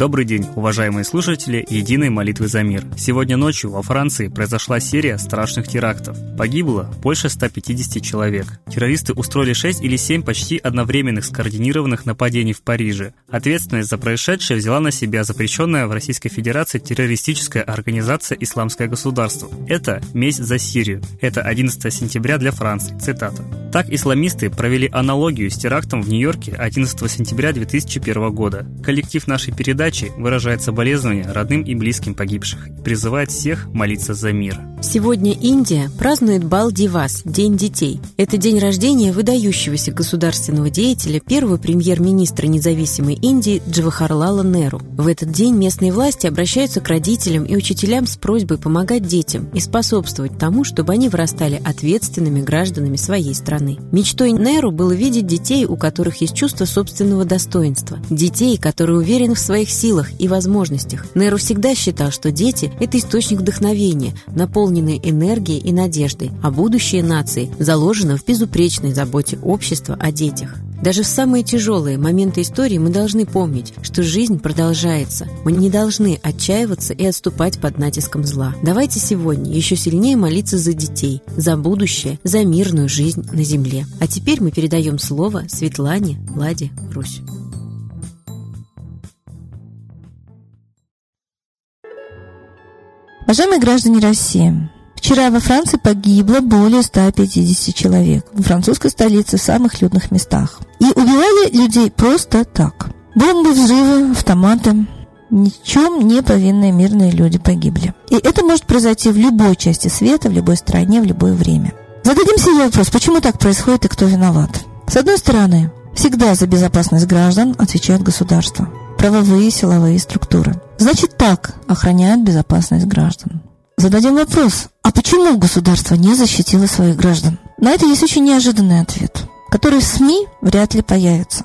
Добрый день, уважаемые слушатели Единой молитвы за мир. Сегодня ночью во Франции произошла серия страшных терактов. Погибло больше 150 человек. Террористы устроили 6 или 7 почти одновременных скоординированных нападений в Париже. Ответственность за происшедшее взяла на себя запрещенная в Российской Федерации террористическая организация «Исламское государство». Это месть за Сирию. Это 11 сентября для Франции. Цитата. Так исламисты провели аналогию с терактом в Нью-Йорке 11 сентября 2001 года. Коллектив нашей передачи передачи выражает соболезнования родным и близким погибших и призывает всех молиться за мир. Сегодня Индия празднует Бал Дивас – День детей. Это день рождения выдающегося государственного деятеля, первого премьер-министра независимой Индии Джавахарлала Неру. В этот день местные власти обращаются к родителям и учителям с просьбой помогать детям и способствовать тому, чтобы они вырастали ответственными гражданами своей страны. Мечтой Неру было видеть детей, у которых есть чувство собственного достоинства, детей, которые уверены в своих силах и возможностях. Неру всегда считал, что дети – это источник вдохновения, наполненный энергией и надеждой, а будущее нации заложено в безупречной заботе общества о детях. Даже в самые тяжелые моменты истории мы должны помнить, что жизнь продолжается. Мы не должны отчаиваться и отступать под натиском зла. Давайте сегодня еще сильнее молиться за детей, за будущее, за мирную жизнь на земле. А теперь мы передаем слово Светлане Ладе Русь. Уважаемые граждане России, вчера во Франции погибло более 150 человек в французской столице в самых людных местах. И убивали людей просто так. Бомбы, взрывы, автоматы. Ни в чем не повинные мирные люди погибли. И это может произойти в любой части света, в любой стране, в любое время. Зададим себе вопрос, почему так происходит и кто виноват? С одной стороны, всегда за безопасность граждан отвечает государство правовые силовые структуры. Значит, так охраняют безопасность граждан. Зададим вопрос, а почему государство не защитило своих граждан? На это есть очень неожиданный ответ, который в СМИ вряд ли появится.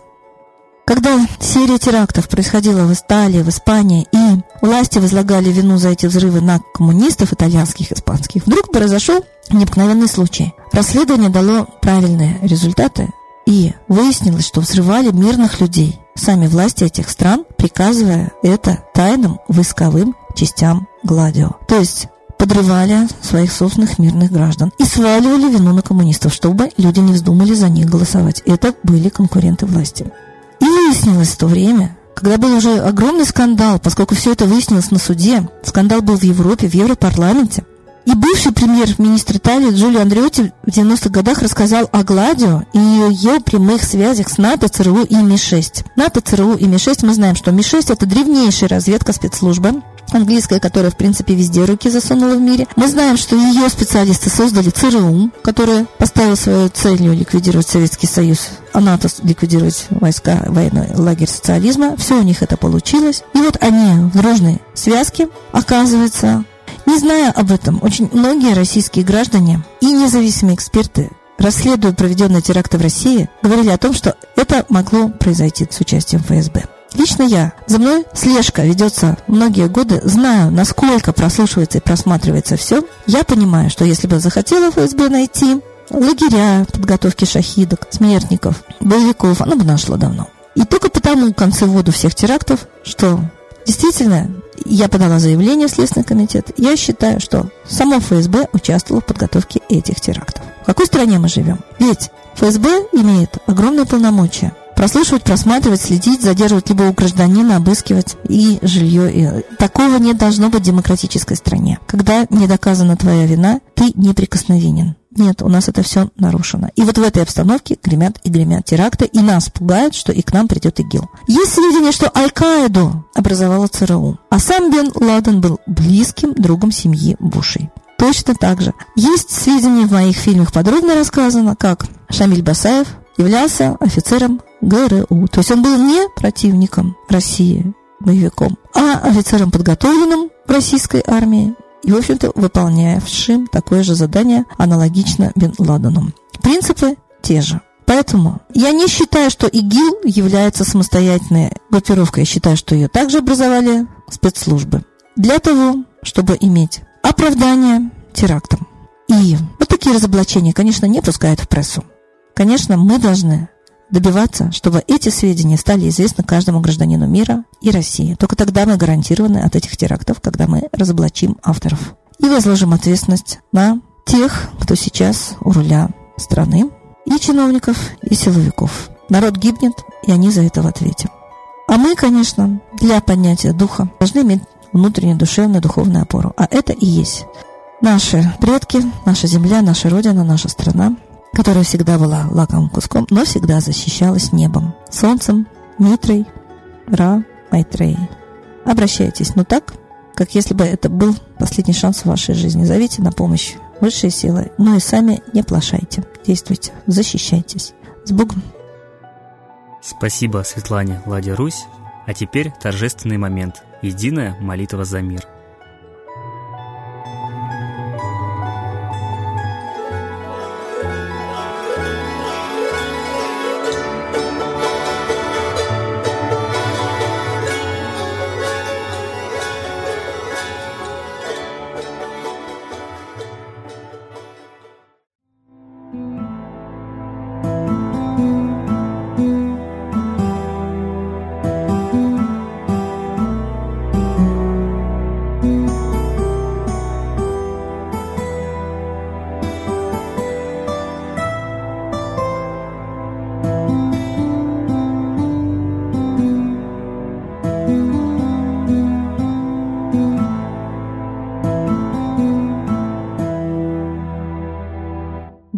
Когда серия терактов происходила в Италии, в Испании, и власти возлагали вину за эти взрывы на коммунистов итальянских, испанских, вдруг произошел необыкновенный случай. Расследование дало правильные результаты, и выяснилось, что взрывали мирных людей, сами власти этих стран, приказывая это тайным войсковым частям Гладио. То есть подрывали своих собственных мирных граждан и сваливали вину на коммунистов, чтобы люди не вздумали за них голосовать. Это были конкуренты власти. И выяснилось в то время, когда был уже огромный скандал, поскольку все это выяснилось на суде, скандал был в Европе, в Европарламенте, и бывший премьер-министр Италии Джулио Андреотти в 90-х годах рассказал о Гладио и ее прямых связях с НАТО, ЦРУ и МИ-6. НАТО, ЦРУ и МИ-6, мы знаем, что МИ-6 это древнейшая разведка спецслужбы, английская, которая, в принципе, везде руки засунула в мире. Мы знаем, что ее специалисты создали ЦРУ, которая поставила свою целью ликвидировать Советский Союз, а НАТО ликвидировать войска военный лагерь социализма. Все у них это получилось. И вот они в дружной связке, оказывается, не зная об этом, очень многие российские граждане и независимые эксперты, расследуя проведенные теракты в России, говорили о том, что это могло произойти с участием ФСБ. Лично я, за мной слежка ведется многие годы, знаю, насколько прослушивается и просматривается все. Я понимаю, что если бы захотела ФСБ найти лагеря подготовки шахидок, смертников, боевиков, оно бы нашло давно. И только потому концы в воду всех терактов, что действительно я подала заявление в Следственный комитет. Я считаю, что само ФСБ участвовало в подготовке этих терактов. В какой стране мы живем? Ведь ФСБ имеет огромные полномочия прослушивать, просматривать, следить, задерживать любого гражданина, обыскивать и жилье. И такого не должно быть в демократической стране. Когда не доказана твоя вина, ты неприкосновенен. Нет, у нас это все нарушено. И вот в этой обстановке гремят и гремят теракты, и нас пугают, что и к нам придет ИГИЛ. Есть сведения, что Аль-Каиду образовала ЦРУ, а сам Бен Ладен был близким другом семьи Бушей. Точно так же. Есть сведения в моих фильмах подробно рассказано, как Шамиль Басаев являлся офицером ГРУ. То есть он был не противником России, боевиком, а офицером подготовленным в российской армии и, в общем-то, выполнявшим такое же задание аналогично Бен Ладену. Принципы те же. Поэтому я не считаю, что ИГИЛ является самостоятельной группировкой. Я считаю, что ее также образовали спецслужбы. Для того, чтобы иметь оправдание терактам. И вот такие разоблачения, конечно, не пускают в прессу. Конечно, мы должны добиваться, чтобы эти сведения стали известны каждому гражданину мира и России. Только тогда мы гарантированы от этих терактов, когда мы разоблачим авторов. И возложим ответственность на тех, кто сейчас у руля страны, и чиновников, и силовиков. Народ гибнет, и они за это в ответе. А мы, конечно, для поднятия духа должны иметь внутреннюю душевную духовную опору. А это и есть наши предки, наша земля, наша родина, наша страна, которая всегда была лаковым куском, но всегда защищалась небом, солнцем, Митрой, Ра, Майтреей. Обращайтесь, но так, как если бы это был последний шанс в вашей жизни. Зовите на помощь высшие силы, но и сами не плашайте. Действуйте, защищайтесь. С Богом! Спасибо Светлане Ладе Русь. А теперь торжественный момент. Единая молитва за мир.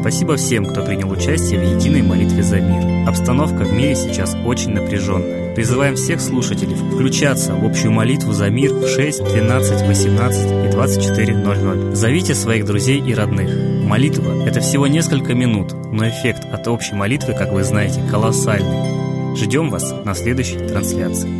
Спасибо всем, кто принял участие в единой молитве за мир. Обстановка в мире сейчас очень напряженная. Призываем всех слушателей включаться в общую молитву за мир в 6, 12, 18 и 24.00. Зовите своих друзей и родных. Молитва – это всего несколько минут, но эффект от общей молитвы, как вы знаете, колоссальный. Ждем вас на следующей трансляции.